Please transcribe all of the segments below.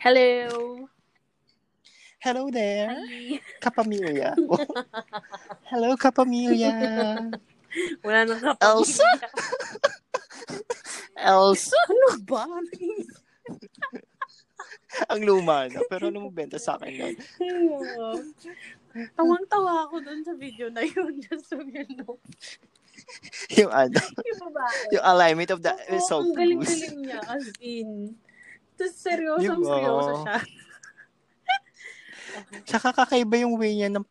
Hello. Hello there, Hi. kapamilya. Hello, kapamilya. Wala nang kapamilya. Elsa? Elsa? Ano ba? Ang luma na. Pero ano mo benta sa akin nun? Tawang-tawa ako dun sa video na yun. Just so you know. Yung ano, Yung babae. yung alignment of the Oo, soap ang galing-galing niya. As in. Tapos seryoso, Diba? seryoso siya. Tsaka kakaiba yung way niya ng,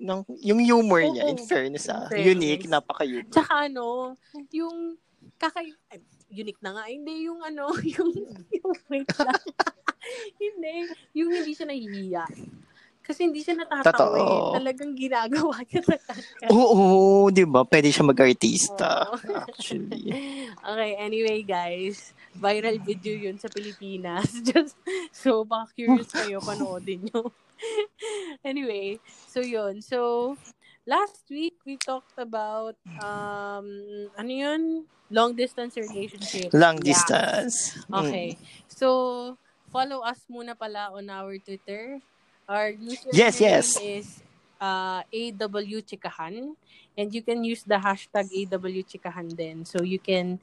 ng yung humor niya, Oo. in fairness ah. In Unique, fairness. napaka-unique. Tsaka ano, yung kakay... ay, unique na nga. Hindi, yung ano, yung, yung wait lang. hindi, yung hindi siya nahihiya. Kasi hindi siya natatawa eh. Talagang ginagawa niya talaga. Oo, di ba? Pwede siya mag-artista. Oo. Actually. Okay, anyway guys, viral video yun sa Pilipinas. Just, so baka curious kayo, panoodin nyo. anyway, so yun. So, last week we talked about, um, ano yun? Long distance relationship. Long Yeah. distance. Mm. Okay. So, follow us muna pala on our Twitter. Our username Yes, yes. is uh, AW Chikahan. And you can use the hashtag AW Chikahan din. So, you can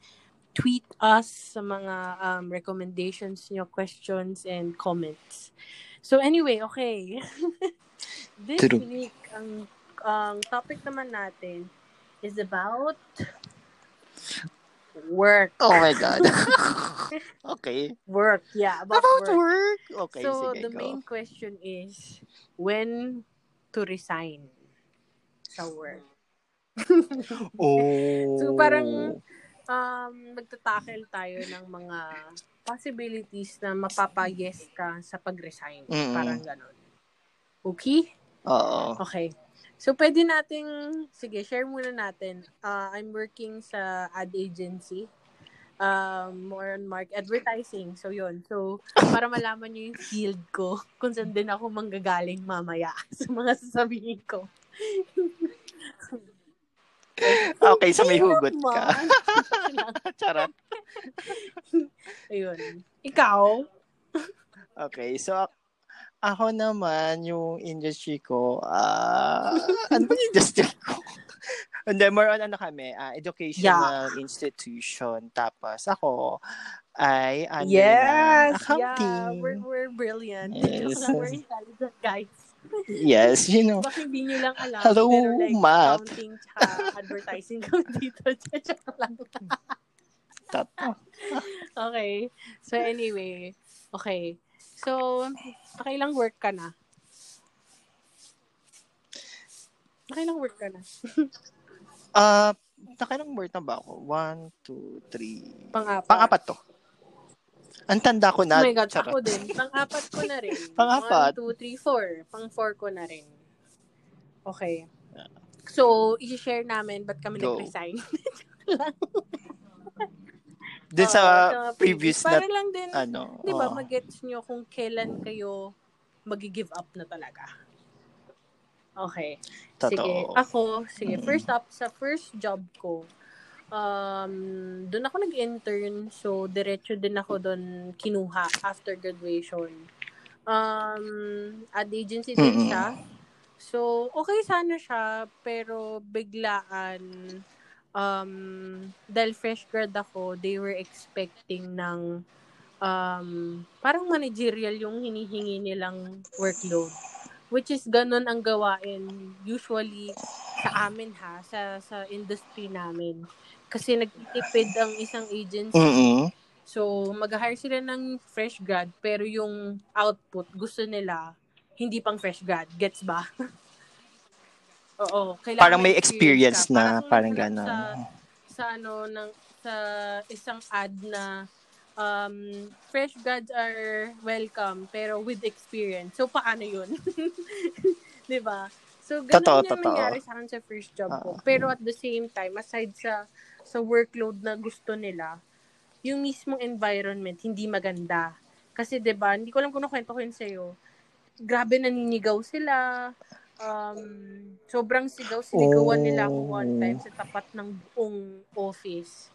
tweet us sa mga um, recommendations nyo, questions, and comments. So, anyway, okay. This True. week, ang, ang topic naman natin is about work. Oh my God. okay. Work, yeah, about, About work. work? Okay, so sige, the go. main question is when to resign sa work. Oh. So, parang- Um, magtatackle tayo ng mga possibilities na mapapa-yes ka sa pag-resign. Mm-mm. Parang ganon. Okay? Oo. Okay. So, pwede nating, sige, share muna natin. Uh, I'm working sa ad agency. Um, more on mark advertising. So, yun. So, para malaman nyo yung field ko, kung saan din ako manggagaling mamaya sa mga sasabihin ko. Okay, so may hugot ka. Charot. Ayun. Ikaw? Okay, so ak- ako naman, yung industry ko, ah ano ba yung industry ko? And then, more on ano kami, ah, educational institution. Tapos ako ay under ng accounting. Yeah. We're, we're brilliant. Yes. we're intelligent guys. Yes, you know. Baka hindi nyo lang alam. Hello, pero like, math. accounting tsaka advertising kami dito. Okay. So, anyway. Okay. So, nakailang work ka na? Nakailang work ka na? Ah, nakailang word na ba ako? One, two, three. Pang-apat. Pang-apat to. Ang tanda ko na. Oh my God, Charot. ako din. Pang-apat ko na rin. Pang-apat? One, two, three, four. Pang-four ko na rin. Okay. So, i-share namin ba't kami Go. nag-resign. Oo, sa previous Para na, lang din, ano. di ba, oo. mag-gets nyo kung kailan kayo mag-give up na talaga. Okay. Sige. Totoo. Ako, sige, Mm. first up, sa first job ko, um, doon ako nag-intern. So, diretso din ako doon kinuha after graduation. Um, ad agency din Mm-mm. siya. So, okay sana siya, pero biglaan, um, dahil fresh grad ako, they were expecting ng um, parang managerial yung hinihingi nilang workload. Which is ganun ang gawain usually sa amin ha, sa, sa industry namin. Kasi nagtitipid ang isang agency. Mm-mm. So, mag-hire sila ng fresh grad, pero yung output, gusto nila, hindi pang fresh grad. Gets ba? Oo. Kailangan Parang may experience ka. na, Parang parang gano'n. Sa, sa ano, ng, sa isang ad na um, fresh grads are welcome, pero with experience. So, paano yun? 'Di ba? So, ganun Totoo, yung totoo. nangyari sa akin sa first job ko. Ah. Pero at the same time, aside sa sa workload na gusto nila, yung mismong environment, hindi maganda. Kasi, 'di ba hindi ko alam kung nakwento ko yun sa'yo, grabe naninigaw sila, um, sobrang sigaw, sinigawan nila ako one Oh. time sa tapat ng buong office.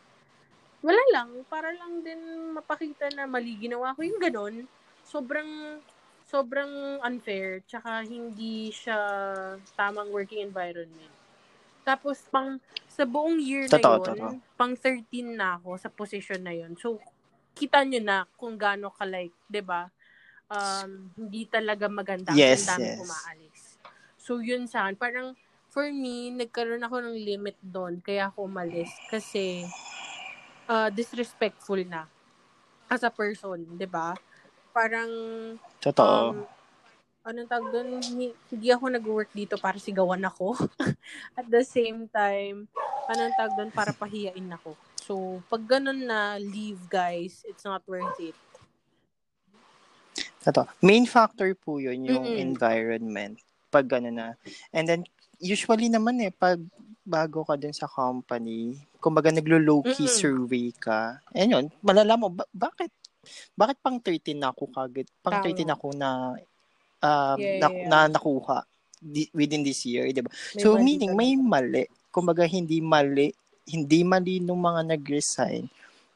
Wala lang, para lang din mapakita na mali ginawa ko yung ganon. sobrang sobrang unfair tsaka hindi siya tamang working environment. Tapos pang sa buong year na yun, totoo. pang 13 na ako sa position na yun. So kita nyo na kung gaano ka like, ba? Um, hindi talaga maganda Yes, ang dami yes. umaalis. So yun sa akin, parang for me, nagkaroon ako ng limit doon kaya ako umalis kasi uh, disrespectful na as a person, 'di ba? Parang Totoo. um, anong tawag doon, hindi, ako nag-work dito para sigawan ako. At the same time, anong tawag doon, para pahiyain ako. So, pag ganun na, leave guys, it's not worth it. Totoo. Main factor po yun, yung Mm-mm. environment. Pag gano'n na. And then, usually naman eh, pag bago ka din sa company, kumbaga naglo-low-key Mm-mm. survey ka, and yun, malala mo, ba- bakit? Bakit pang 13 na ako kagad? Pang Tama. 13 ako na, um, Yeah, na, yeah. na nakuha di- within this year, di ba? So, mali meaning, may mali. Kumbaga, hindi mali, hindi mali nung mga nag-resign.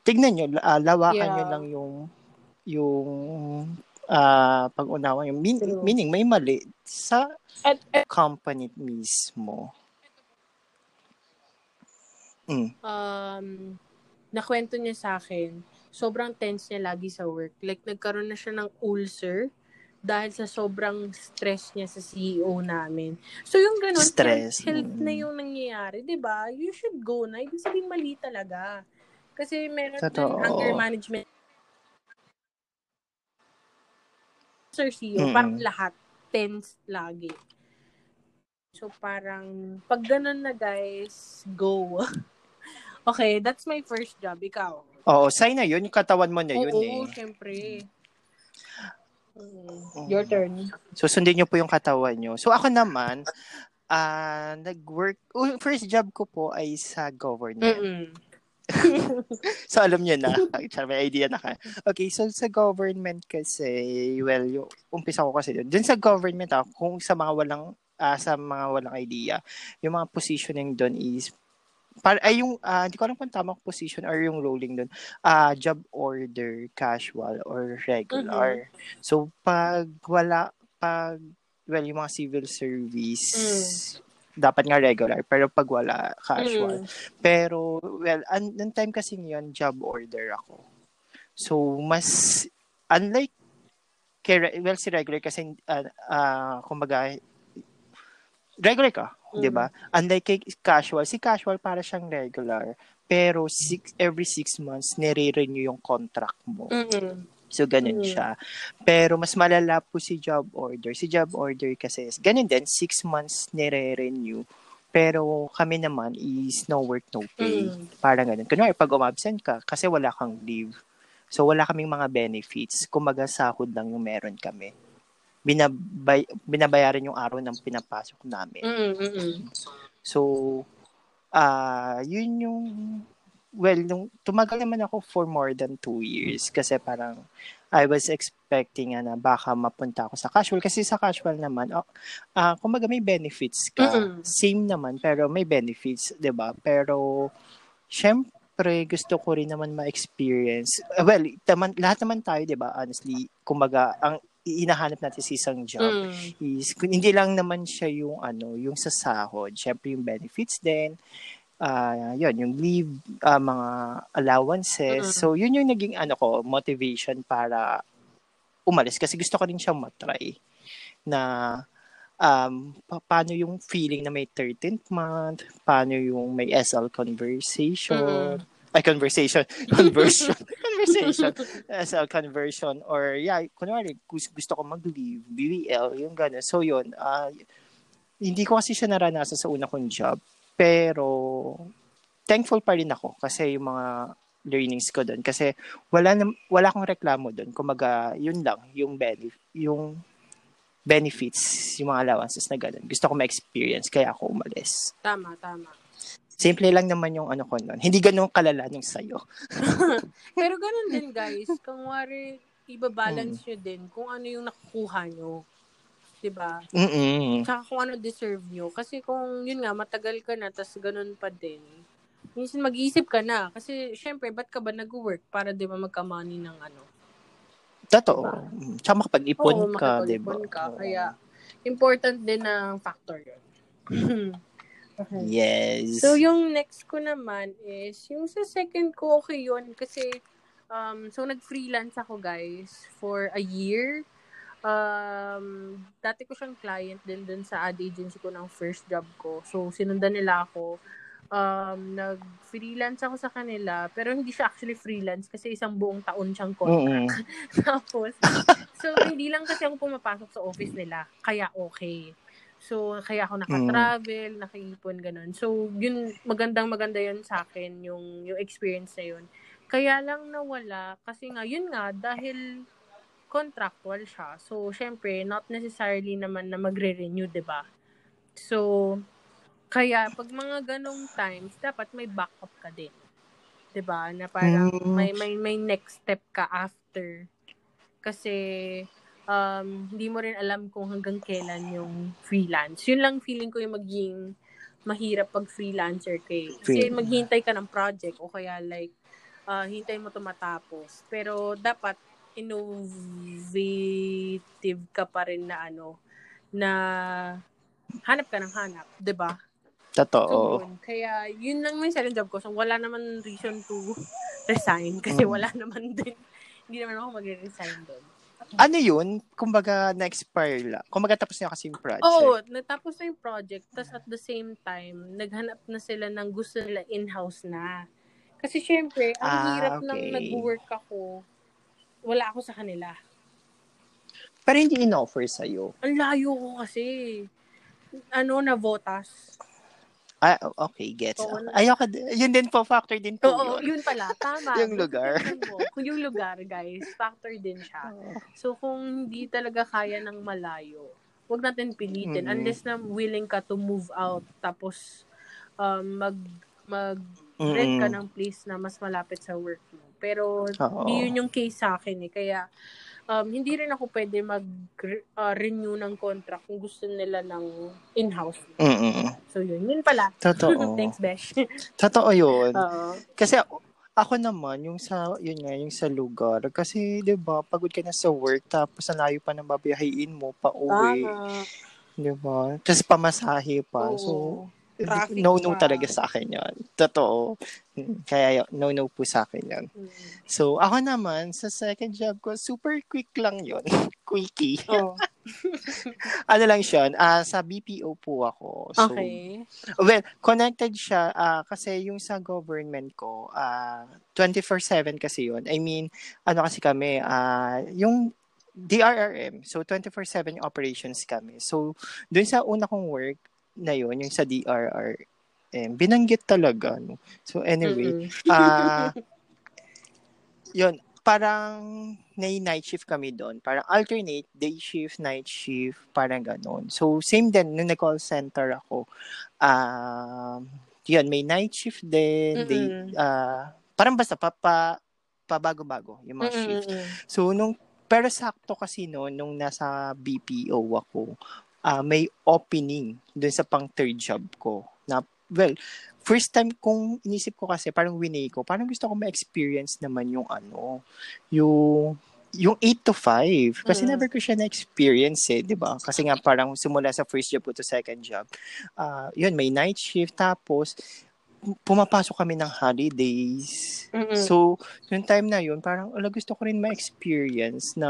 Tignan nyo, ah, lawakan Yeah. nyo lang yung, yung, ah, pag-unawa yung mean- True. meaning, may mali sa At, at company mismo. Mm. um, nakwento niya sa akin, sobrang tense niya lagi sa work. Like, nagkaroon na siya ng ulcer dahil sa sobrang stress niya sa CEO namin. So, yung ganun, Stress, health, health mm. na yung nangyayari, di ba? You should go na. Ibig sabihin, mali talaga. Kasi meron Totoo. din anger management. Sir CEO, Mm-mm. parang lahat tense lagi. So, parang, pag ganun na, guys, go. okay, that's my first job. Ikaw. Oo, sign na yun. Yung katawan mo na yun Oo, eh. syempre. Mm, Your turn. So, sundin nyo po yung katawan nyo. So, ako naman, ah nag-work, oh, first job ko po ay sa government. So, alam nyo na. May idea na ka. Okay, so sa government kasi, well, yung umpisa ko kasi doon. Doon sa government, ah, kung sa mga walang, ah, sa mga walang idea, yung mga positioning doon is, para, ay yung, ah, hindi ko alam kung tamang position or yung rolling doon, ah, job order, casual, or regular. So, pag wala, pag, well, yung mga civil service, dapat nga regular, pero pag wala, casual. Mm. Pero, well, an- nung time kasi ngayon, job order ako. So, mas, unlike, kay, well, si regular kasi, uh, uh, kumbaga, regular ka, Mm. di ba? Unlike kay casual, si casual para siyang regular. Pero, six, every six months, nire-renew yung contract mo. Mm-mm. So, ganun Mm. siya. Pero, mas malala po si job order. Si job order kasi, ganun din, six months nire-renew. Pero, kami naman is no work, no pay. Mm. Parang ganun. Kunwari, pag umabsent ka, kasi wala kang leave. So, wala kaming mga benefits. Kumaga, sahod lang yung meron kami. Binabay, binabayaran yung araw ng pinapasok namin. Mm-mm. So, ah yun yung, well, nung tumagal naman ako for more than two years kasi parang I was expecting ah, na baka mapunta ako sa casual kasi sa casual naman, ah ah, kumbaga may benefits ka. Mm-mm. Same naman, pero may benefits, ba Pero, syempre, gusto ko rin naman ma-experience. Well, taman, lahat naman tayo, 'di ba Honestly, kumbaga, ang inahanap natin sa isang job Mm. is kung hindi lang naman siya yung ano, yung sa sahod, syempre yung benefits din. Ah, yun, yung leave, ah, mga allowances. Mm. So, yun yung naging ano ko, motivation para umalis kasi gusto ko rin siyang matry na um, pa- paano yung feeling na may 13th month, paano yung may SL conversation, ay conversation, conversion, conversation, SL conversion, or yeah, kunwari, gus- gusto ko mag-leave, BBL, yung gano'n. So yun, ah, hindi ko kasi siya naranasan sa una kong job, pero thankful pa rin ako kasi yung mga learnings ko doon kasi wala na, wala akong reklamo doon kumaga yun lang yung benefit yung benefits yung mga allowances na ganun. Gusto ko ma-experience kaya ako umalis. Tama, tama. Simple lang naman yung ano ko noon hindi ganun kalala nung sayo Pero ganun din, guys. Kung wari, ibabalance nyo din kung ano yung nakukuha nyo. 'Di ba? mm Tsaka kung ano deserve nyo. Kasi kung, yun nga, matagal ka na, tas ganun pa din, minsan mag-iisip ka na. Kasi, syempre, ba't ka ba nag-work para di ba magka-money ng ano? Totoo. Diba? Mm. Tsaka makapag-ipon Oo, ka, di ba? ka. Kaya, important din ng factor yun. okay. Yes. So, yung next ko naman is, yung sa second ko, okay yun. Kasi, um, so, nag-freelance ako, guys, for a year. Um, dati ko siyang client din dun sa ad agency ko ng first job ko. So, sinundan nila ako. Um, nag-freelance ako sa kanila, pero hindi siya actually freelance kasi isang buong taon siyang contract. Tapos, so, hindi lang kasi ako pumapasok sa office nila. Kaya okay. So, kaya ako naka-travel, nakaipon, ganun. So, yun, magandang maganda yun sa akin, yung, yung experience na yun. Kaya lang nawala, kasi nga, yun nga, dahil contractual siya. So, syempre, not necessarily naman na magre-renew, ba So, kaya, pag mga ganong times, dapat may backup ka din. 'di ba Na parang Mm. may, may, may next step ka after. Kasi, um, hindi mo rin alam kung hanggang kailan yung freelance. Yun lang feeling ko yung maging mahirap pag freelancer kay. Kasi Free- maghintay ka ng project o kaya like, uh, hintay mo tumatapos. Pero dapat innovative ka pa rin na ano, na hanap ka ng hanap, 'di ba? So, Totoo. yun. Kaya, yun lang yung second job ko. So, wala naman reason to resign kasi Mm. wala naman din. Hindi naman ako magre-resign doon. Ano yun? Kumbaga, na-expire lang. Kumbaga, tapos na kasi yung project. Oo, natapos na yung project. Tapos at the same time, naghanap na sila ng gusto nila in-house na. Kasi syempre, ang Ah, hirap nang okay. nag-work ako, wala ako sa kanila. Pero hindi in-offer sa'yo. Ang layo ko kasi. Ano, na votas. Ah, okay, gets. Oo. Ayoko, yun din po, factor din po Oo, yun. yun pala. Tama. Yung lugar. Kung yung lugar, guys, factor din siya. So, kung hindi talaga kaya ng malayo, wag natin pilitin. Mm. Unless na willing ka to move out, tapos um, mag, mag rent ka ng place na mas malapit sa work mo. Pero, Oo. di yun yung case sa akin eh. Kaya, um, hindi rin ako pwede mag-renew ng contract kung gusto nila ng in-house. Mm-mm. So, yun. Yun pala. Totoo. Thanks, Besh. Totoo yun. Oo. Kasi ako naman, yung sa, yun nga, yung sa lugar. Kasi, di ba, pagod ka na sa work, tapos ang layo pa ng babiyahin mo, pa uwi. Tama. Di ba? Tapos pamasahe pa. Oo. So, Traffic no-no pa. talaga sa akin yun. Totoo. Mm, Kaya no-no po sa akin yun. Mm. So, ako naman, sa second job ko, super quick lang yun. Quickie. Oh, ano lang siya, ah, sa BPO po ako. So, okay. Well, connected siya ah, kasi yung sa government ko, ah 24/7 kasi yun. I mean, ano kasi kami, ah yung DRRM, so 24/7 yung operations kami. So, dun sa una kong work na yun, yung sa DRRM, binanggit talaga. No? So, anyway, Mm-mm. ah yun, parang may night shift kami doon. Parang alternate, day shift, night shift, parang ganon. So, same din, nung nag-call center ako, um, yun, may night shift din, day, Mm-mm. ah, parang basta, pa, pa, pabago-bago yung mga shift. Mm-mm. So, nung, pero sakto kasi no, nung nasa BPO ako, ah may opening dun sa pang third job ko. Na, well, first time kong inisip ko kasi, parang winay ko, parang gusto ko ma-experience naman yung ano, yung yung 8 to 5. Kasi Mm. never ko siya na-experience eh, di ba? Kasi nga parang simula sa first job ko to second job. ah yun, may night shift. Tapos, pumapasok kami ng holidays. Mm-mm. So, yung time na yun, parang, ala, gusto ko rin ma-experience na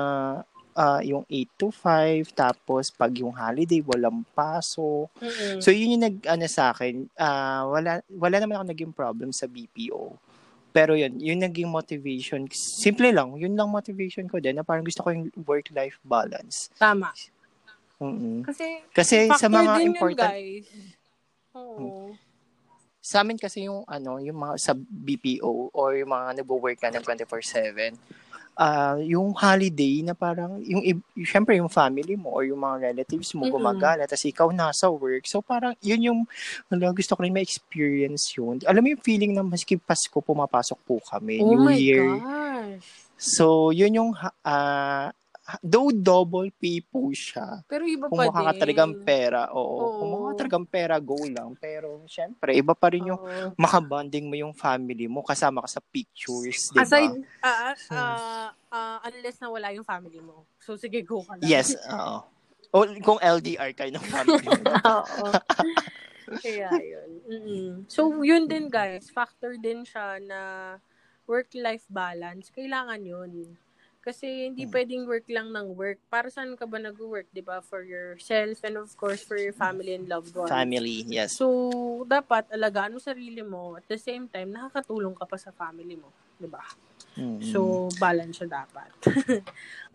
ah, yung 8 to 5, tapos pag yung holiday, walang pasok. Mm-mm. So, yun yung nag, ano sa akin, ah, wala, wala naman ako naging problem sa BPO. Pero yun, yun naging motivation. Simple lang, yun lang motivation ko din, na parang gusto ko yung work-life balance. Tama. mm Kasi, Kasi sa mga din important, yun, guys. Oo. sa amin kasi yung ano, yung mga sa BPO or yung mga nagwo-work ka ng 24/7, ah yung holiday na parang yung syempre yung family mo or yung mga relatives mo gumagala tapos ikaw nasa work. So parang yun yung ano, gusto ko rin ma-experience yun. Alam mo yung feeling na maski Pasko pumapasok po kami, Oh New my Year. gosh. So yun yung ah though double pay po siya. Pero iba Kung pa mukha ka din. talagang pera, oo. Oo. Kung mukha ka talagang pera, go lang. Pero, syempre, iba pa rin yung Oo. makabonding mo yung family mo, kasama ka sa pictures, di ba? Aside, ah, ah, ah, unless na wala yung family mo. So, sige, go ka lang. Yes, oo. O kung LDR kayo ng family mo. Oo. Kaya yun. Mm-mm. So, yun din guys. Factor din siya na work-life balance. Kailangan yun. Kasi hindi Hmm. pwedeng work lang ng work. Para saan ka ba nag-work, di ba? For yourself and of course for your family and loved ones. family, yes. So, dapat alagaan mo sarili mo. At the same time, nakakatulong ka pa sa family mo. Di ba? Mm. So, balance siya dapat.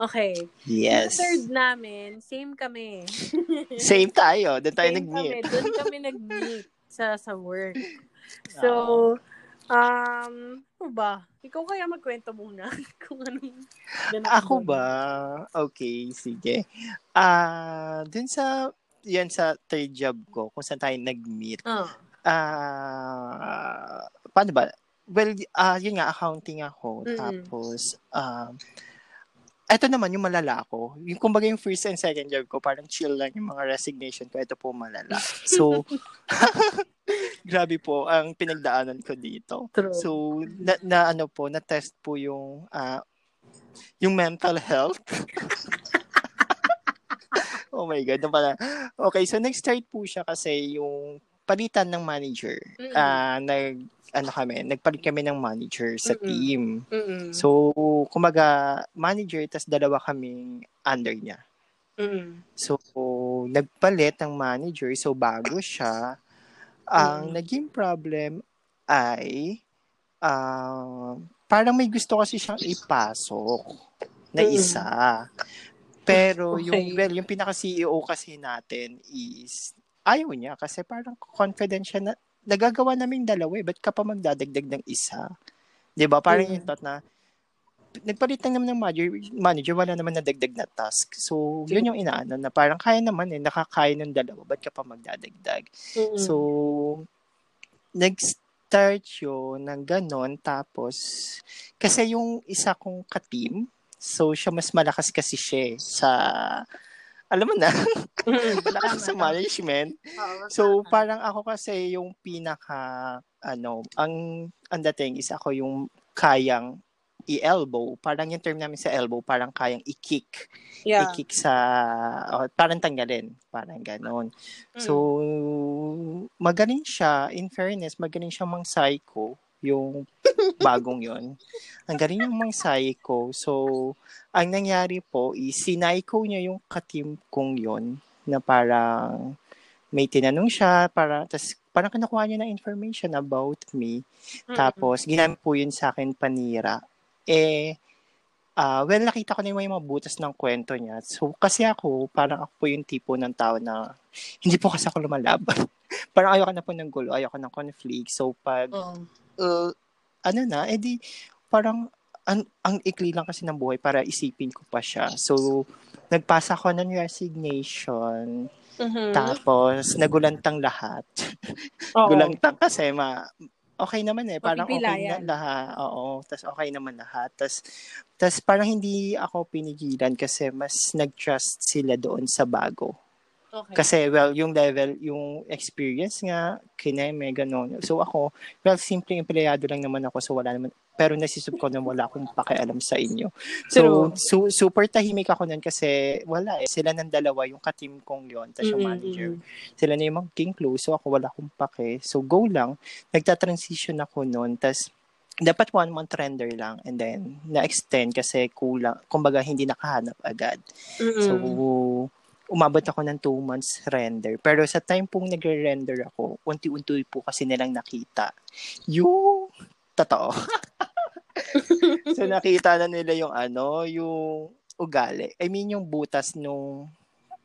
okay. yes. Yung third namin, same kami. Same tayo. Doon tayo nag-meet. Doon kami nag-meet sa, sa work. So, um, ano ba? Ikaw kaya magkwento muna kung anong Ako ba? Okay, sige. Ah, dun sa yan sa third job ko, kung saan tayo nag-meet. Ah. Ah, paano ba? Well, ah, yun nga accounting ako. Mm. Tapos um ito naman yung malala ko. Yung kumbaga yung first and second job ko, parang chill lang yung mga resignation ko. Ito po malala. So, grabe po ang pinagdaanan ko dito. True. So, na, na ano po, na-test po yung ah, yung mental health. oh my God. Pala? Okay, so nag-start po siya kasi yung palitan ng manager. Mm-mm. Ah, nag ano kami, nagpalit kami ng manager sa Mm-mm. team. Mm-mm. So, kumaga manager tas dalawa kaming under niya. Mm-mm. So, nagpalit ng manager. So, bago siya. Ang Mm. naging problem ay ah, parang may gusto kasi siyang ipasok na Mm. isa. Pero Okay. yung well, yung pinaka CEO kasi natin is ayaw niya kasi parang confident siya na nagagawa naming dalawa eh. Ba't ka pa magdadagdag ng isa? 'Di ba Parang Mm. yung thought na nagpalit lang naman ng manager, manager wala naman nadagdag na task. So, yun yung inaano na parang kaya naman eh, nakakaya ng dalawa, ba't ka pa magdadagdag? Mm-mm. So, nag-start yun ng ganon, tapos, kasi yung isa kong ka-team, so siya mas malakas kasi siya eh, sa, alam mo na, malakas sa management. So, parang ako kasi yung pinaka, ano, ang, ang dating is ako yung kayang i-elbow. Parang yung term namin sa elbow, parang kayang i-kick. yeah. I-kick sa, oh, parang tanggalin. Parang ganon. Mm. So, magaling siya. In fairness, magaling siya mang psycho. Yung bagong yon Ang galing yung mang psycho. So, ang nangyari po is sinayko niya yung katim kong yon na parang may tinanong siya para tas parang kinukuha niya ng information about me Mm-mm. tapos ginamit po yun sa akin panira eh ah well nakita ko na yung mga butas ng kwento niya so kasi ako parang ako po yung tipo ng tao na hindi po kasi ako lumalaban parang ayoko na po ng gulo ayoko ng conflict so pag uh, ano na, edi parang ang, ang ikli lang kasi ng buhay para isipin ko pa siya. So, nagpasa ko ng resignation, Mhm. tapos nagulantang lahat. Oo. Gulantang kasi ma okay naman eh, parang okay na lahat. Oo, tas okay naman lahat. Tas tas parang hindi ako pinigilan kasi mas nag-trust sila doon sa bago. Okay. Kasi, well, yung level, yung experience nga, kineme, gano'n. So, ako, well, simple empleyado lang naman ako, so wala naman, pero nasisip ko na wala akong pakialam sa inyo. So, su- super tahimik ako nun kasi, wala eh, sila ng dalawa, yung katim kong yon tas yung manager, sila na yung magking close, so ako wala akong pake. So, go lang. Nagta-transition ako nun, tas dapat one month render lang and then na-extend kasi kulang, kumbaga hindi nakahanap agad. Mm-mm. So, umabot ako ng two months render. Pero sa time pong nagre-render ako, unti-unti po kasi nilang nakita yung totoo. so, nakita na nila yung ano, yung ugali. I mean, yung butas nung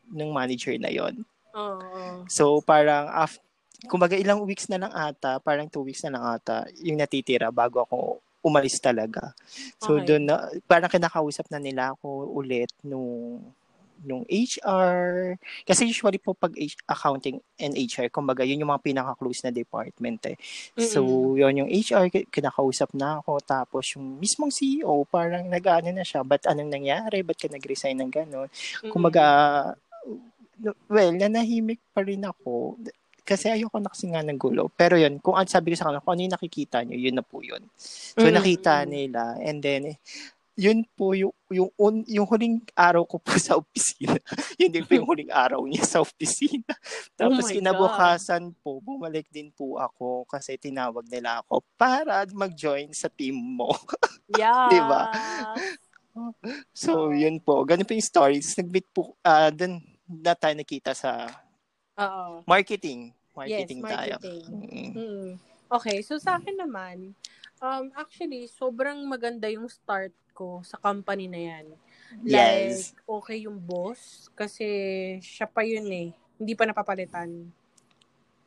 nung manager na yon. Oo. So, parang after, kumbaga ilang weeks na lang ata, parang two weeks na lang ata, yung natitira bago ako umalis talaga. So, Okay. doon na, parang kinakausap na nila ako ulit nung nung HR. Kasi usually po pag H- accounting and HR, kumbaga yun yung mga pinaka-close na department eh. So, yun yung HR, kinakausap na ako. Tapos yung mismong CEO, parang nag-ano na siya, ba't anong nangyari? Ba't ka nag-resign ng gano'n? Kumbaga, well, nanahimik pa rin ako kasi ayoko na kasi nga ng gulo. Pero yun, kung ang sabi ko sa kanila, kung ano yung nakikita nyo, yun na po yun. So, mm-hmm. nakita nila. And then, yun po yung, yung, yung, yung huling araw ko po sa opisina. yun din po yung huling araw niya sa opisina. Tapos oh kinabukasan God. po, bumalik din po ako kasi tinawag nila ako para mag-join sa team mo. yeah. Di ba? So, yun po. Ganun po yung stories. Nag-meet po, uh, dun na tayo nakita sa Oo. Marketing. Marketing, yes, marketing. tayo. Mm-hmm. Okay, so sa akin naman, um, actually, sobrang maganda yung start ko sa company na yan. Like, yes. okay yung boss, kasi siya pa yun eh. Hindi pa napapalitan.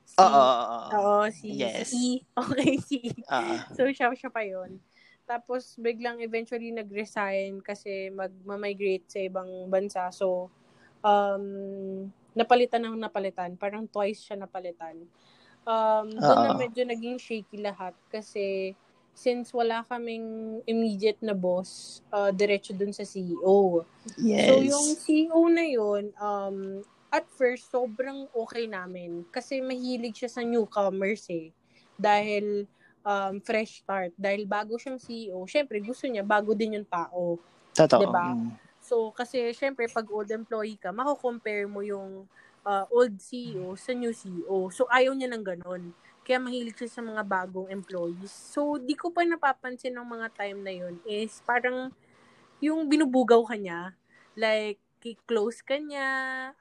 Si, Oo. Oo, si, yes. si. Okay, si. Uh-huh. So, siya, siya pa yun. Tapos, biglang eventually nag-resign kasi mag-migrate sa ibang bansa. So, um, napalitan ng napalitan. Parang twice siya napalitan. Um, doon na medyo naging shaky lahat kasi since wala kaming immediate na boss, uh, diretso dun sa CEO. Yes. So, yung CEO na yun, um, at first, sobrang okay namin. Kasi mahilig siya sa newcomers eh. Dahil um, fresh start. Dahil bago siyang CEO, syempre gusto niya, bago din yung tao. Totoo. Diba? Mm. So, kasi syempre, pag old employee ka, mako-compare mo yung uh, old CEO sa new CEO. So, ayaw niya ng ganun. Kaya mahilig siya sa mga bagong employees. So, di ko pa napapansin ng mga time na yun is parang yung binubugaw ka niya, like, close ka niya,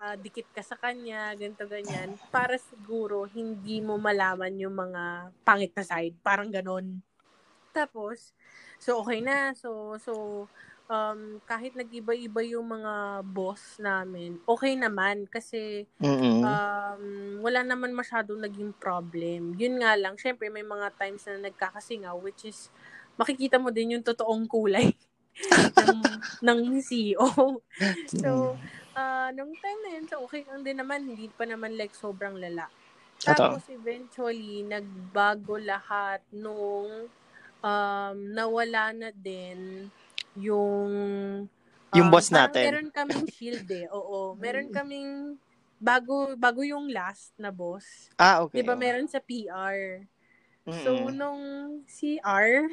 uh, dikit ka sa kanya, ganito ganyan, para siguro hindi mo malaman yung mga pangit na side. Parang ganon. Tapos, so okay na. So, so, um, kahit nag-iba-iba yung mga boss namin, okay naman kasi mm-hmm. um, wala naman masyadong naging problem. Yun nga lang, syempre may mga times na nagkakasingaw which is makikita mo din yung totoong kulay ng, ng CEO. so, uh, nung time na yun, so okay lang din naman, hindi pa naman like sobrang lala. Tapos eventually, nagbago lahat nung um, nawala na din yung yung um, boss natin. Meron kaming shield eh. Oo, meron kaming bago bago yung last na boss. Ah, okay. 'Di ba meron sa PR. Mm-hmm. So nung CR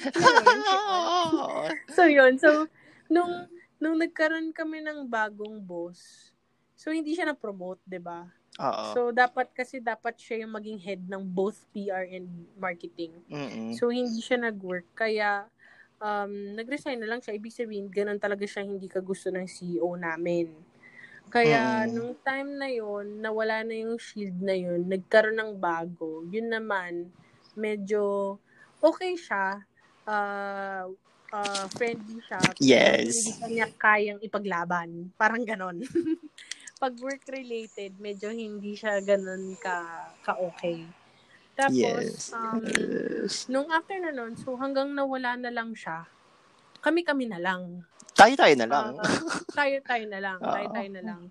So yun, so nung nung nagkaroon kami ng bagong boss. So hindi siya na-promote, 'di ba? Oo. So dapat kasi dapat siya yung maging head ng both PR and marketing. Mm-hmm. So hindi siya nag-work kaya um, nag-resign na lang siya. Ibig sabihin, ganun talaga siya hindi ka gusto ng CEO namin. Kaya, mm. nung time na yon nawala na yung shield na yun, nagkaroon ng bago. Yun naman, medyo okay siya. Uh, uh, friendly siya. Yes. Hindi ka niya kayang ipaglaban. Parang ganon. Pag work-related, medyo hindi siya ganon ka, ka-okay. Tapos, yes. um, yes. nung after na nun, so hanggang nawala na lang siya, kami-kami na lang. Tayo-tayo na lang. Uh, tayo-tayo na lang. Tayo-tayo na lang.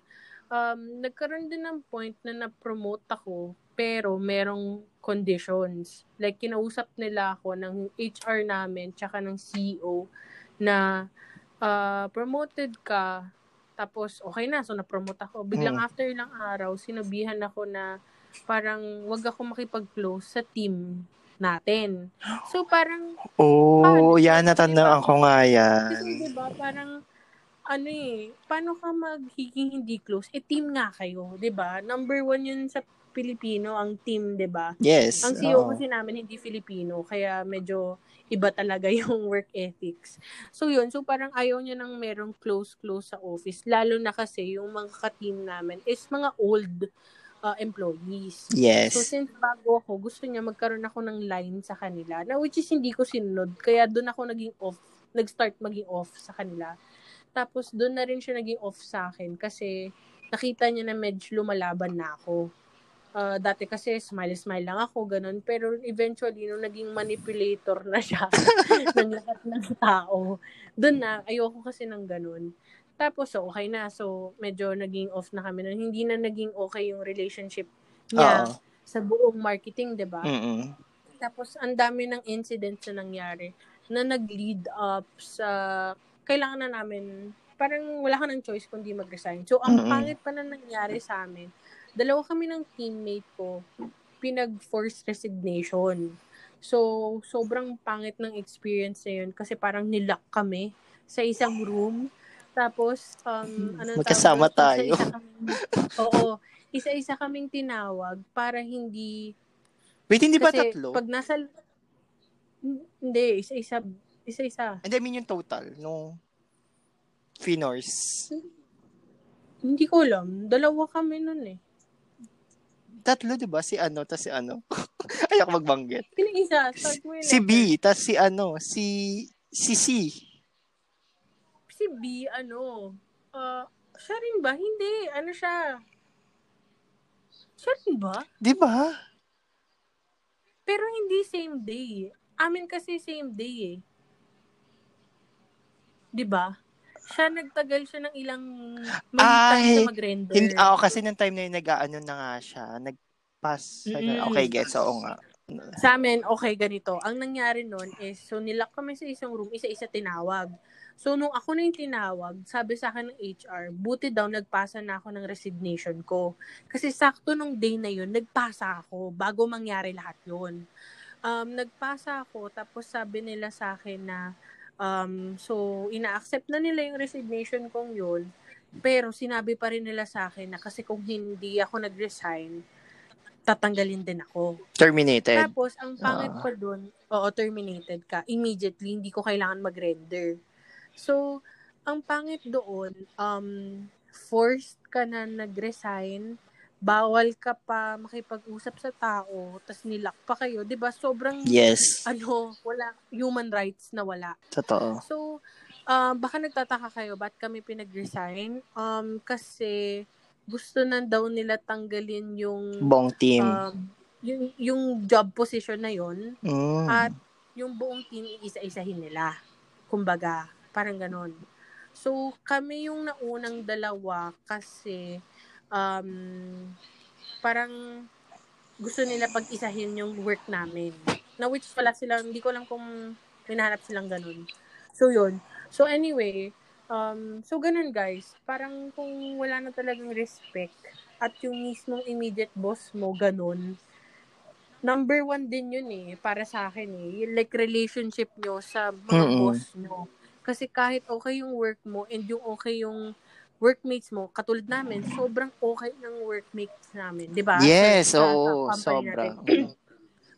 Um, nagkaroon din ng point na na-promote ako, pero merong conditions. Like, kinausap nila ako ng HR namin, tsaka ng CEO, na uh, promoted ka, tapos okay na, so na-promote ako. Biglang hmm. after ilang araw, sinabihan ako na parang wag ako makipag-close sa team natin. So, parang... Oh, paano, yan, natandaan diba? ko nga yan. Kasi, diba, parang, ano eh, paano ka magiging hindi close? Eh, team nga kayo, di ba? Number one yun sa Pilipino, ang team, di ba? Yes. Ang CEO oh. kasi namin hindi Filipino, kaya medyo iba talaga yung work ethics. So yun, so parang ayaw niya nang merong close-close sa office, lalo na kasi yung mga ka-team namin is mga old uh, employees. Yes. So, since bago ako, gusto niya magkaroon ako ng line sa kanila, na which is hindi ko sinunod. Kaya doon ako naging off, nag-start maging off sa kanila. Tapos, doon na rin siya naging off sa akin kasi nakita niya na medyo lumalaban na ako. Uh, dati kasi smile-smile lang ako, ganun. Pero eventually, nung naging manipulator na siya ng lahat ng tao, doon na, ayoko kasi ng ganun. Tapos, so, okay na. So, medyo naging off na kami. Hindi na naging okay yung relationship niya Oo. sa buong marketing, di ba? Tapos, ang dami ng incidents na nangyari na nag-lead up sa kailangan na namin, parang wala ka ng choice kundi mag-resign. So, ang Mm-mm. pangit pa na nangyari sa amin, dalawa kami ng teammate ko, pinag-forced resignation. So, sobrang pangit ng experience na yun kasi parang nilock kami sa isang room. Tapos, um, ano Magkasama tawag tayo. Isa-isa kaming- oo. Isa-isa kaming tinawag para hindi Wait, hindi ba kasi tatlo? pag nasa... Hindi, isa-isa. Isa-isa. Hindi, I mean yung total, no? Finors. Hindi ko alam. Dalawa kami nun eh. Tatlo, di ba? Si ano, tas si ano. Ayoko magbanggit. Sino isa? Start mo yun. Si B, tas si ano, si, si C. Si B, ano? Uh, siya rin ba? Hindi. Ano siya? Siya rin ba? Di ba? Pero hindi same day. Amin kasi same day eh. Di ba? Siya nagtagal siya ng ilang Ay, siya mag-render. Hindi, ah, kasi nung time na yun, nag-ano na nga siya. Nag-pass. Mm-mm. Okay, gets. Oo nga. Sa amin, okay, ganito. Ang nangyari nun is, so nilak kami sa isang room, isa-isa tinawag. So, nung ako na yung tinawag, sabi sa akin ng HR, buti daw nagpasa na ako ng resignation ko. Kasi sakto nung day na yun, nagpasa ako bago mangyari lahat yun. Um, nagpasa ako, tapos sabi nila sa akin na, um, so, ina-accept na nila yung resignation kong yun, pero sinabi pa rin nila sa akin na kasi kung hindi ako nag-resign, tatanggalin din ako. Terminated. Tapos, ang pangit Ah. pa dun, oo, terminated ka. Immediately, hindi ko kailangan mag-render. So, ang pangit doon, um, forced ka na nag-resign, bawal ka pa makipag-usap sa tao, tas nilak pa kayo, 'di ba? Sobrang Yes. ano, wala human rights na wala. Totoo. So, um, baka nagtataka kayo, ba't kami pinag-resign? Um, kasi gusto na daw nila tanggalin yung Buong team. um, yung, yung job position na yon Mm. at yung buong team iisa-isahin nila. Kumbaga, parang ganon. So, kami yung naunang dalawa kasi um, parang gusto nila pag-isahin yung work namin. Na which wala sila, hindi ko lang kung hinahanap silang ganun. So, yun. So, anyway, um, so ganun guys. Parang kung wala na talagang respect at yung mismong immediate boss mo, ganun, number one din yun eh, para sa akin eh. Yung like relationship nyo sa mga Mm-mm. boss nyo. Kasi kahit okay yung work mo and yung okay yung workmates mo, katulad namin, sobrang okay ng workmates namin, di ba? Yes, sa oo, sobra. natin.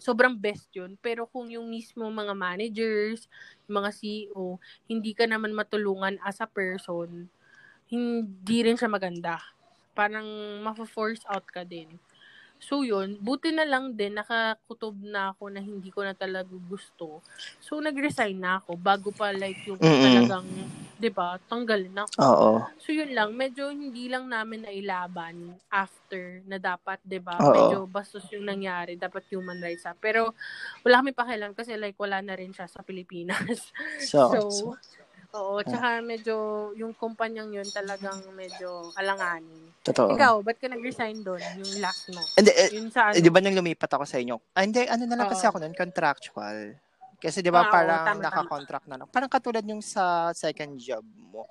sobrang best yun. Pero kung yung mismo mga managers, mga CEO, hindi ka naman matulungan as a person, hindi rin siya maganda. Parang ma-force out ka din. So yun, buti na lang din nakakutob na ako na hindi ko na talaga gusto. So nag-resign na ako bago pa like yung Mm-mm. talagang, 'di ba, tanggalin ako. Oo. So yun lang, medyo hindi lang namin nailaban after na dapat, 'di ba? Medyo bastos yung nangyari, dapat human rights ha. Pero wala kami pakialam kasi like wala na rin siya sa Pilipinas. So, So, so, oo, tsaka medyo yung kumpanyang yun talagang medyo alanganin. totoo. Ikaw, ba't ka nag-resign doon, yung last mo? Hindi, eh, Yun sa ano? Eh, di ba nang lumipat ako sa inyo? Ah, hindi, ano na lang kasi Oo. ako nun, contractual. Kasi di ba Ah, oo, parang tama, tama. naka-contract na lang. Parang katulad yung sa second job mo.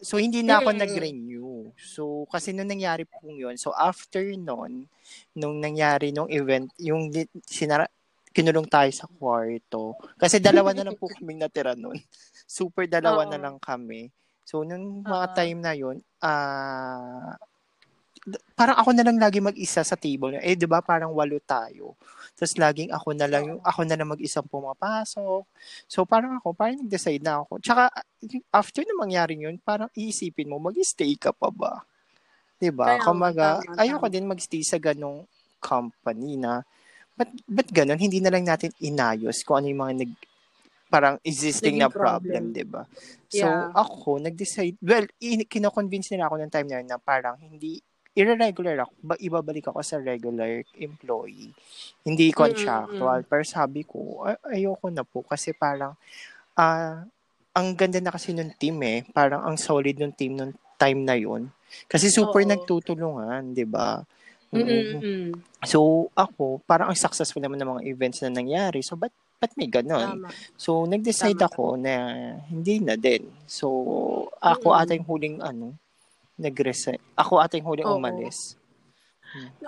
So, hindi na ako Mm, nag-renew. So, kasi nung nangyari po yun, so after nun, nung nangyari nung event, yung sinara, kinulong tayo sa kwarto. Kasi dalawa na lang po kaming natira nun. Super dalawa Oo. na lang kami. So, nung mga Oo. time na yun, ah, d- parang ako na lang lagi mag-isa sa table. Eh, di ba parang walo tayo. Tapos laging ako na lang, yung, ako na lang mag-isang pumapasok. So, parang ako, parang nag-decide na ako. Tsaka, after na mangyari yun, parang iisipin mo, mag-stay ka pa ba? Di ba? Kumaga, ayoko din mag-stay sa ganong company na, ba't, ba't ganon? Hindi na lang natin inayos kung ano yung mga nag, parang existing Naging na problem, problem. di ba? So, Yeah. ako, nag-decide, well, in, kinoconvince nila ako ng time na yun na parang hindi, irregular ako, ba, ibabalik ako sa regular employee. Hindi contractual. Pero sabi ko, ay, ayoko na po kasi parang, ah, ang ganda na kasi nung team eh. Parang ang solid nung team nung time na yun. Kasi super Oo. nagtutulungan, di ba? Mm-mm. So, ako, parang ang successful naman ng mga events na nangyari. So, ba't, ba't may ganon? Tama. So, nag-decide Tama. ako na hindi na din. So, ako Mm-mm. ata yung huling ano, nag-resign. Ako ata yung huling Oo. umalis.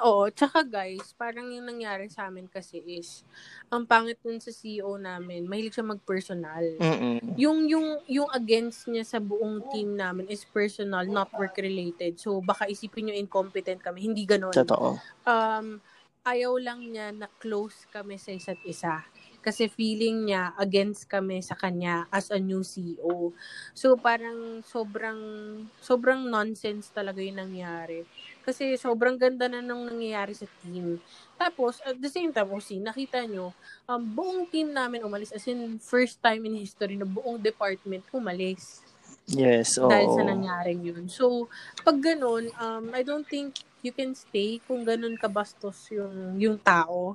Oo, tsaka guys, parang yung nangyari sa amin kasi is, ang pangit nun sa CEO namin, mahilig siya mag-personal. Mm-mm. Yung, yung, yung against niya sa buong team namin is personal, not work-related. So, baka isipin nyo incompetent kami. Hindi ganon. Totoo. um, ayaw lang niya na close kami sa isa't isa. Kasi feeling niya against kami sa kanya as a new CEO. So parang sobrang sobrang nonsense talaga yung nangyari. Kasi sobrang ganda na nung nangyayari sa team. Tapos at the same time, Osi, nakita nyo, um, buong team namin umalis. As in, first time in history na buong department umalis Yes, oo. dahil sa nangyaring yun. So, pag ganun, um, I don't think you can stay kung ganun kabastos yung, yung tao.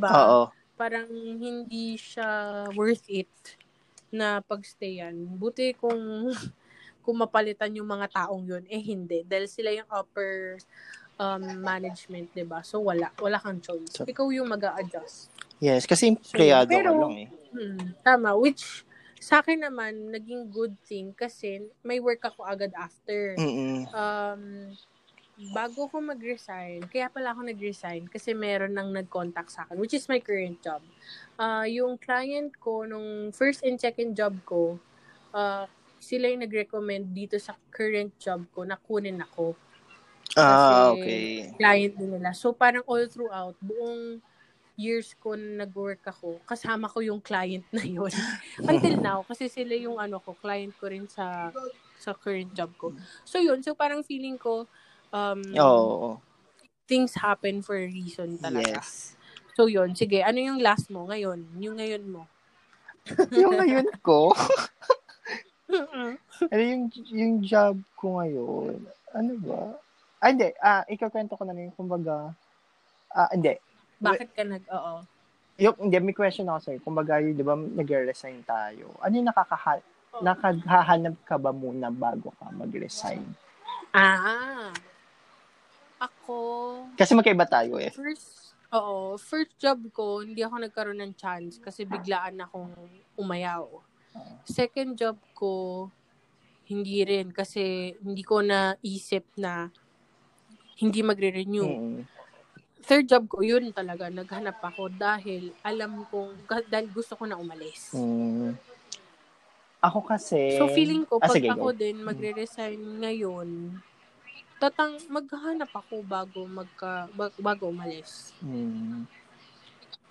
ba? Oo. Parang hindi siya worth it na pagstayan. Buti kung kung mapalitan yung mga taong yun, eh hindi. Dahil sila yung upper um, management, 'di ba? So wala, wala kang choice. So- Ikaw yung mag adjust Yes, kasi empleyado Pero- ka lang eh. Hmm, tama. Which, sa akin naman, naging good thing kasi may work ako agad after. Mm-mm. Um, bago ko mag-resign, kaya pala ako nag-resign kasi meron nang nag-contact sa akin, which is my current job. Ah, yung client ko, nung first and second job ko, ah, sila yung nag-recommend dito sa current job ko na kunin ako. Ah, okay. Client din nila. So, parang all throughout, buong years ko na nag-work ako, kasama ko yung client na yun. Until now, kasi sila yung ano ko, client ko rin sa sa current job ko. So, yun. So, parang feeling ko, um, Oo. things happen for a reason talaga. Yes. So, yun. Sige, ano yung last mo ngayon? Yung ngayon mo? yung ngayon ko, ano yung, yung job ko ngayon, ano ba? Ah, hindi. Ah, ikakwento ko na lang yung kumbaga, ah, hindi. Bakit ka nag, oo. Yung, hindi, may question ako sa'yo. Kumbaga, yun, di ba, nag-resign tayo. Ano yung nakakaha, nakaghahanap ka ba muna bago ka mag-resign? Ah. Ako, Kasi magkaiba tayo eh. first, oo, first job ko, hindi ako nagkaroon ng chance kasi biglaan akong umayaw. Second job ko, hindi rin kasi hindi ko naisip na hindi magre-renew. Mm. Third job ko, yun talaga, naghanap ako dahil alam kong, dahil gusto ko na umalis. Mm. Ako kasi... So feeling ko, Ah, pag sige, ako go. din magre-resign ngayon, tatang maghahanap ako bago magka bag- bago umalis. Mm.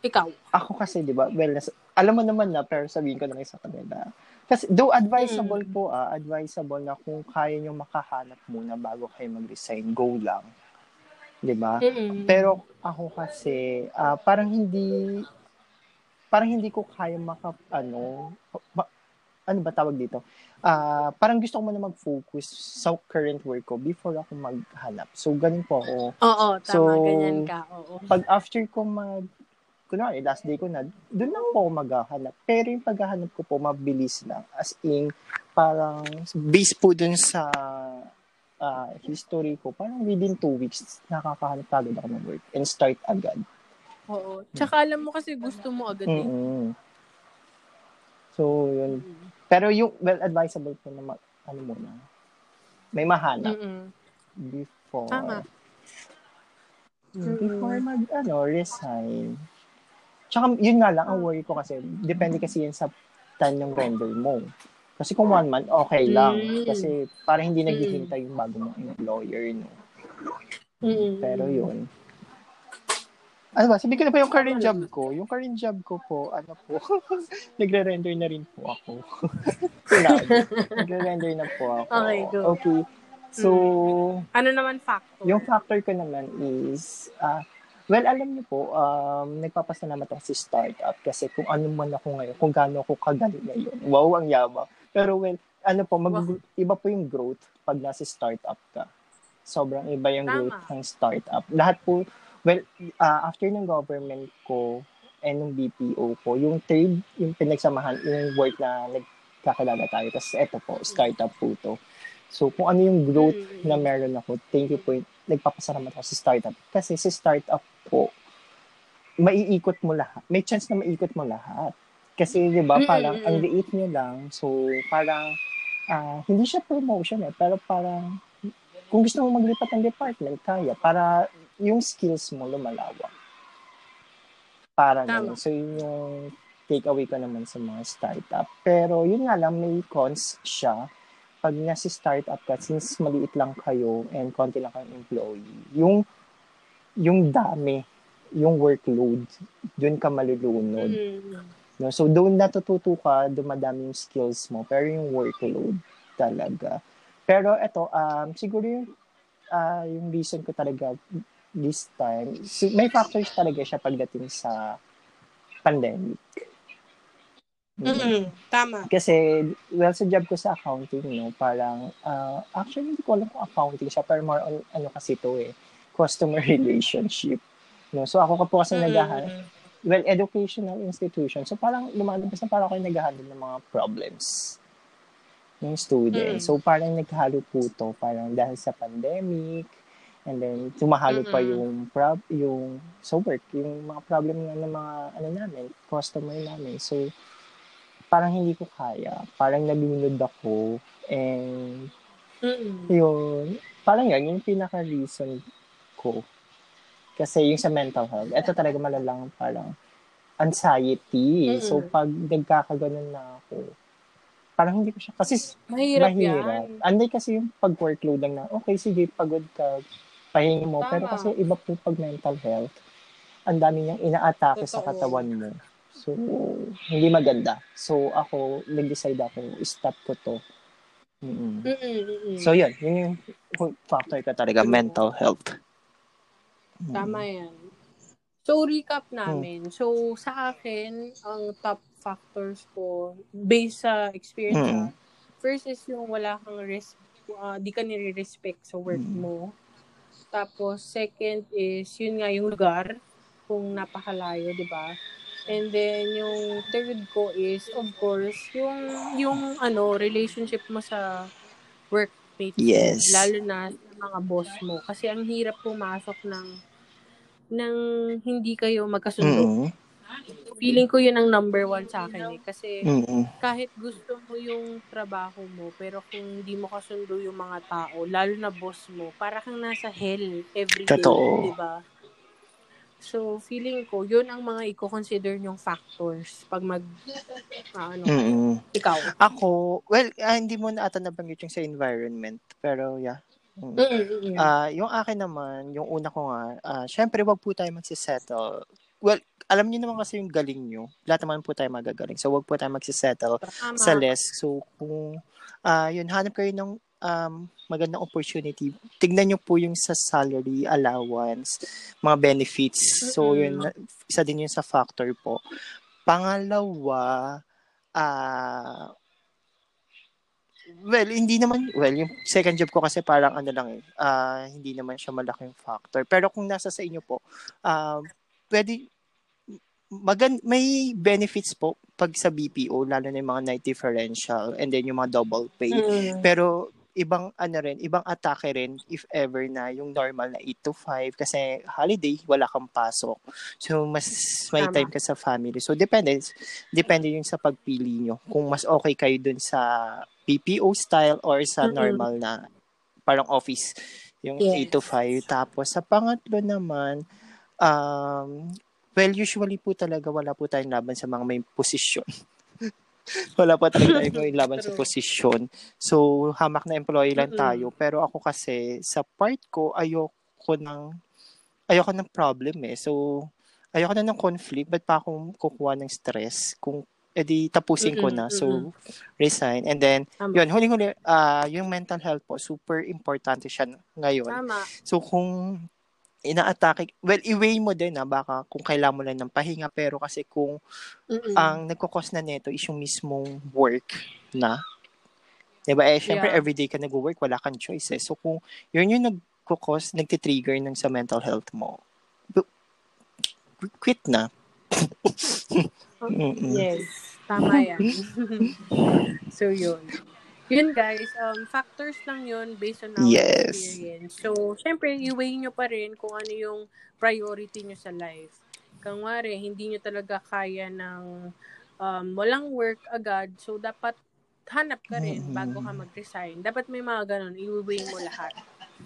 Ikaw. Ako kasi, di ba, well, nas- alam mo naman na, pero sabihin ko na lang sa kanila. Kasi, though advisable Mm. po ah, advisable na kung kaya nyo makahanap muna bago kayo mag-resign, go lang. Di ba? Mm-mm. Pero ako kasi, ah, parang hindi, parang hindi ko kaya maka, ano, ma- ano ba tawag dito? Ah, parang gusto ko muna mag-focus sa current work ko before ako maghanap. So, ganun po ako. Oo, tama, So, ganyan ka. Oo. Pag after ko mag, kunwari, last day ko na, doon lang po maghahanap. Pero yung paghahanap ko po, mabilis lang. As in, parang, based po dun sa ah, history ko, parang within two weeks, nakakahanap agad ako ng work and start agad. Oo. Tsaka alam mo kasi gusto mo agad eh. mm So, yun. Mm. Pero yung, well, advisable po na, ma- ano muna, may mahanap Mm-mm. before, Tama. Mm, before mag, ano, resign. Tsaka, yun nga lang, ang worry ko kasi, depende kasi yan sa time ng vendor mo. Kasi kung one month, okay lang. Mm. Kasi, parang hindi naghihintay yung bago mong employer, no? Mm-mm. Pero yun. Ano ba, sabihin ko na pa yung current job ko. Yung current job ko po, ano po, nagre-render na rin po ako. Nagre-render na po ako. Okay, go. Okay. So, Ano naman factor? yung factor ko naman is, ah, well, alam niyo po, um, nagpapasalamat ako si startup kasi kung ano man ako ngayon, kung gaano ako kagaling ngayon. Wow, ang yama. Pero well, ano po, mag, Wow. iba po yung growth pag nasa startup ka. Sobrang iba yung Tama. growth ng startup. Lahat po, well, ah, after ng government ko and ng BPO ko, yung third, yung pinagsamahan, yung work na nag, kakilala tayo. Tapos eto po, startup po to. So, kung ano yung growth mm-hmm. na meron ako, thank you po, nagpapasalamat ako sa startup. Kasi sa startup po, maiikot mo lahat. May chance na maiikot mo lahat. Kasi, di ba, parang mm-hmm. ang liit nyo lang. So, parang, uh, hindi siya promotion eh, pero parang, kung gusto mo maglipat ng department, kaya. Para yung skills mo lumalawak. Para ganun. So, yun yung take away ko naman sa mga startup. Pero, yun nga lang, may cons siya. Pag nasa startup ka, since maliit lang kayo and konti lang kayong employee, yung yung dami, yung workload, dun ka malulunod. Mm-hmm No? So, doon natututo ka, dumadami yung skills mo, pero yung workload talaga. Pero ito, um, siguro yung, uh, yung reason ko talaga this time, si, may factors talaga siya pagdating sa pandemic. Mm-hmm. Tama. Kasi, well, sa job ko sa accounting, no, parang, uh, actually, hindi ko alam kung accounting siya, pero more on, ano kasi to eh, customer relationship. No? So, ako ka po kasi mm-hmm. well, educational institution. So, parang lumalabas na parang ako yung nag-handle ng mga problems ng student. Mm. So, parang naghalo po to, parang dahil sa pandemic, and then tumahalo mm-hmm. pa yung prob yung so work yung mga problem nga ng mga ano namin customer namin so parang hindi ko kaya parang nabinunod ako and mm-hmm. yun parang yan yung pinaka reason ko kasi yung sa mental health, ito talaga malalang parang anxiety. Mm-hmm. So, pag nagkakaganon na ako, parang hindi ko siya, kasi mahirap, mahirap. yan. Anday kasi yung pag-workload lang na, okay, sige, pagod ka, pahingi mo. Tama. Pero kasi iba po pag mental health, ang dami niyang inaatake sa katawan mo. So, hindi maganda. So, ako, nag-decide ako, stop ko to. Mm-mm. Mm-mm. So, yun. Yun yung factor ka talaga, mental health. Tama yan. So, recap namin. Hmm. So, sa akin, ang top factors ko, based sa experience, hmm. first is yung wala kang res- uh, di ka nire-respect sa work hmm. mo. Tapos, second is, yun nga yung lugar, kung napakalayo, di ba? And then, yung third ko is, of course, yung, yung ano, relationship mo sa workmates yes. Lalo na sa mga boss mo. Kasi ang hirap pumasok ng nang hindi kayo magkasundo. Mm-hmm. Feeling ko yun ang number one sa akin eh. Kasi mm-hmm. kahit gusto mo yung trabaho mo, pero kung hindi mo kasundo yung mga tao, lalo na boss mo, para kang nasa hell every day, di ba? So, feeling ko, yun ang mga i-consider yung factors pag mag, uh, ano, mm-hmm. ikaw. Ako, well, uh, hindi mo na ata nabanggit yung sa environment, pero yeah, Mm. Mm-hmm. Uh, yung akin naman, yung una ko nga, uh, syempre wag po tayo magsisettle. Well, alam niyo naman kasi yung galing niyo. Lahat naman po tayo magagaling. So, wag po tayo magsisettle Tama. sa less. So, kung, uh, yun, hanap kayo ng um, magandang opportunity, tignan niyo po yung sa salary, allowance, mga benefits. So, yun, isa din yun sa factor po. Pangalawa, ah, uh, well, hindi naman, well, yung second job ko kasi parang ano lang eh, uh, hindi naman siya malaking factor. Pero kung nasa sa inyo po, uh, pwede, magan may benefits po pag sa BPO, lalo na yung mga night differential and then yung mga double pay. Mm. Pero ibang ano rin, ibang atake rin if ever na yung normal na 8 to 5 kasi holiday, wala kang pasok. So, mas may Tama. time ka sa family. So, depende. Depende yung sa pagpili nyo. Kung mas okay kayo dun sa PPO style or sa mm-hmm. normal na parang office yung yes. 8 to 5. Tapos, sa pangatlo naman, um, well, usually po talaga wala po tayong laban sa mga may posisyon. Wala pa talaga tayong laban sa posisyon. So, hamak na employee lang tayo. Pero ako kasi, sa part ko, ayoko ng, ayoko ng problem eh. So, ayoko na ng conflict. Ba't pa akong kukuha ng stress? Kung edi tapusin ko na. So, resign. And then, Tama. yun, huling-huli, uh, yung mental health po, super importante siya ngayon. Tama. So, kung inaatake, well, i-weigh mo din na baka kung kailangan mo lang ng pahinga, pero kasi kung Mm-mm. ang nagkukos na nito is yung mismong work na, diba, eh, syempre, yeah. everyday ka nag-work, wala kang choice eh. So, kung yun yung nagkukos, nagtitrigger ng sa mental health mo, quit na. yes. Tama yan. so, yun. Yun guys, um, factors lang yun based on our Yes. experience. So, syempre, i-weigh nyo pa rin kung ano yung priority nyo sa life. Kung wari, hindi nyo talaga kaya ng um, walang work agad, so dapat hanap ka rin bago ka mag-resign. Dapat may mga ganun, i-weigh mo lahat.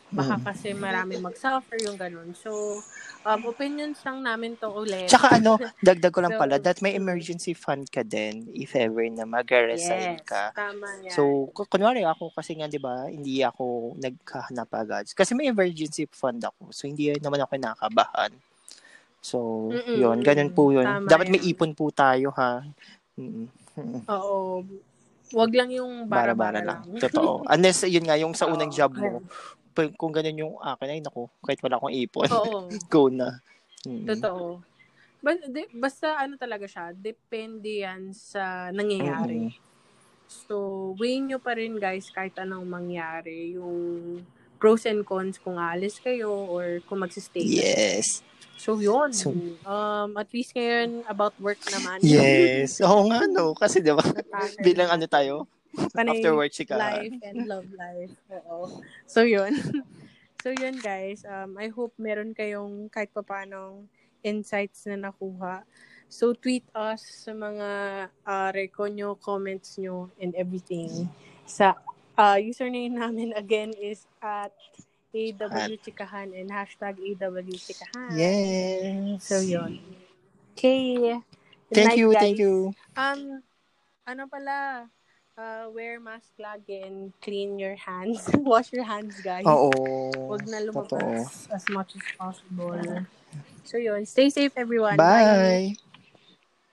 Baka Mm. kasi marami mag-suffer yung ganun. So, um, opinions lang namin to ulit. Tsaka ano, dagdag ko lang So, pala, that may emergency fund ka din if ever na mag-resign yes, ka. tama yan. So, ku- kunwari ako kasi nga 'di ba, hindi ako naghahanap agad. Kasi may emergency fund ako. So hindi naman ako nakakabahan. So, Mm-mm. 'yun, ganun po 'yun. Tama Dapat may yan. ipon po tayo ha. Oo. Wag lang yung bara-bara, lang. lang. Totoo. Unless yun nga yung sa unang Oo, job mo, kung ganun yung akin ay nako, kahit wala akong ipon, Oo. go na. Mm. Totoo. Basta, basta ano talaga siya, depende yan sa nangyayari. Mm. So, weigh nyo pa rin guys kahit anong mangyari. Yung pros and cons kung alis kayo or kung magsistay. kayo. Yes. So, yun. So- um, at least ngayon, about work naman. Yes. Oo nga no, kasi 'di ba? Bilang ano tayo, Panay after work chika. life and love life. Oo. So, yun. so, yun, guys. Um, I hope meron kayong kahit pa paanong insights na nakuha. So, tweet us sa mga uh, reco nyo, comments nyo, and everything. Sa uh, username namin again is at AWChikahan and hashtag AWChikahan. Yes. So, yun. Okay. Good Thank night, you, guys. thank you. Um, ano pala, uh, wear mask lagi and clean your hands. Wash your hands, guys. Oo. Huwag na Totoo. lumabas as much as possible. So yun, stay safe everyone. Bye.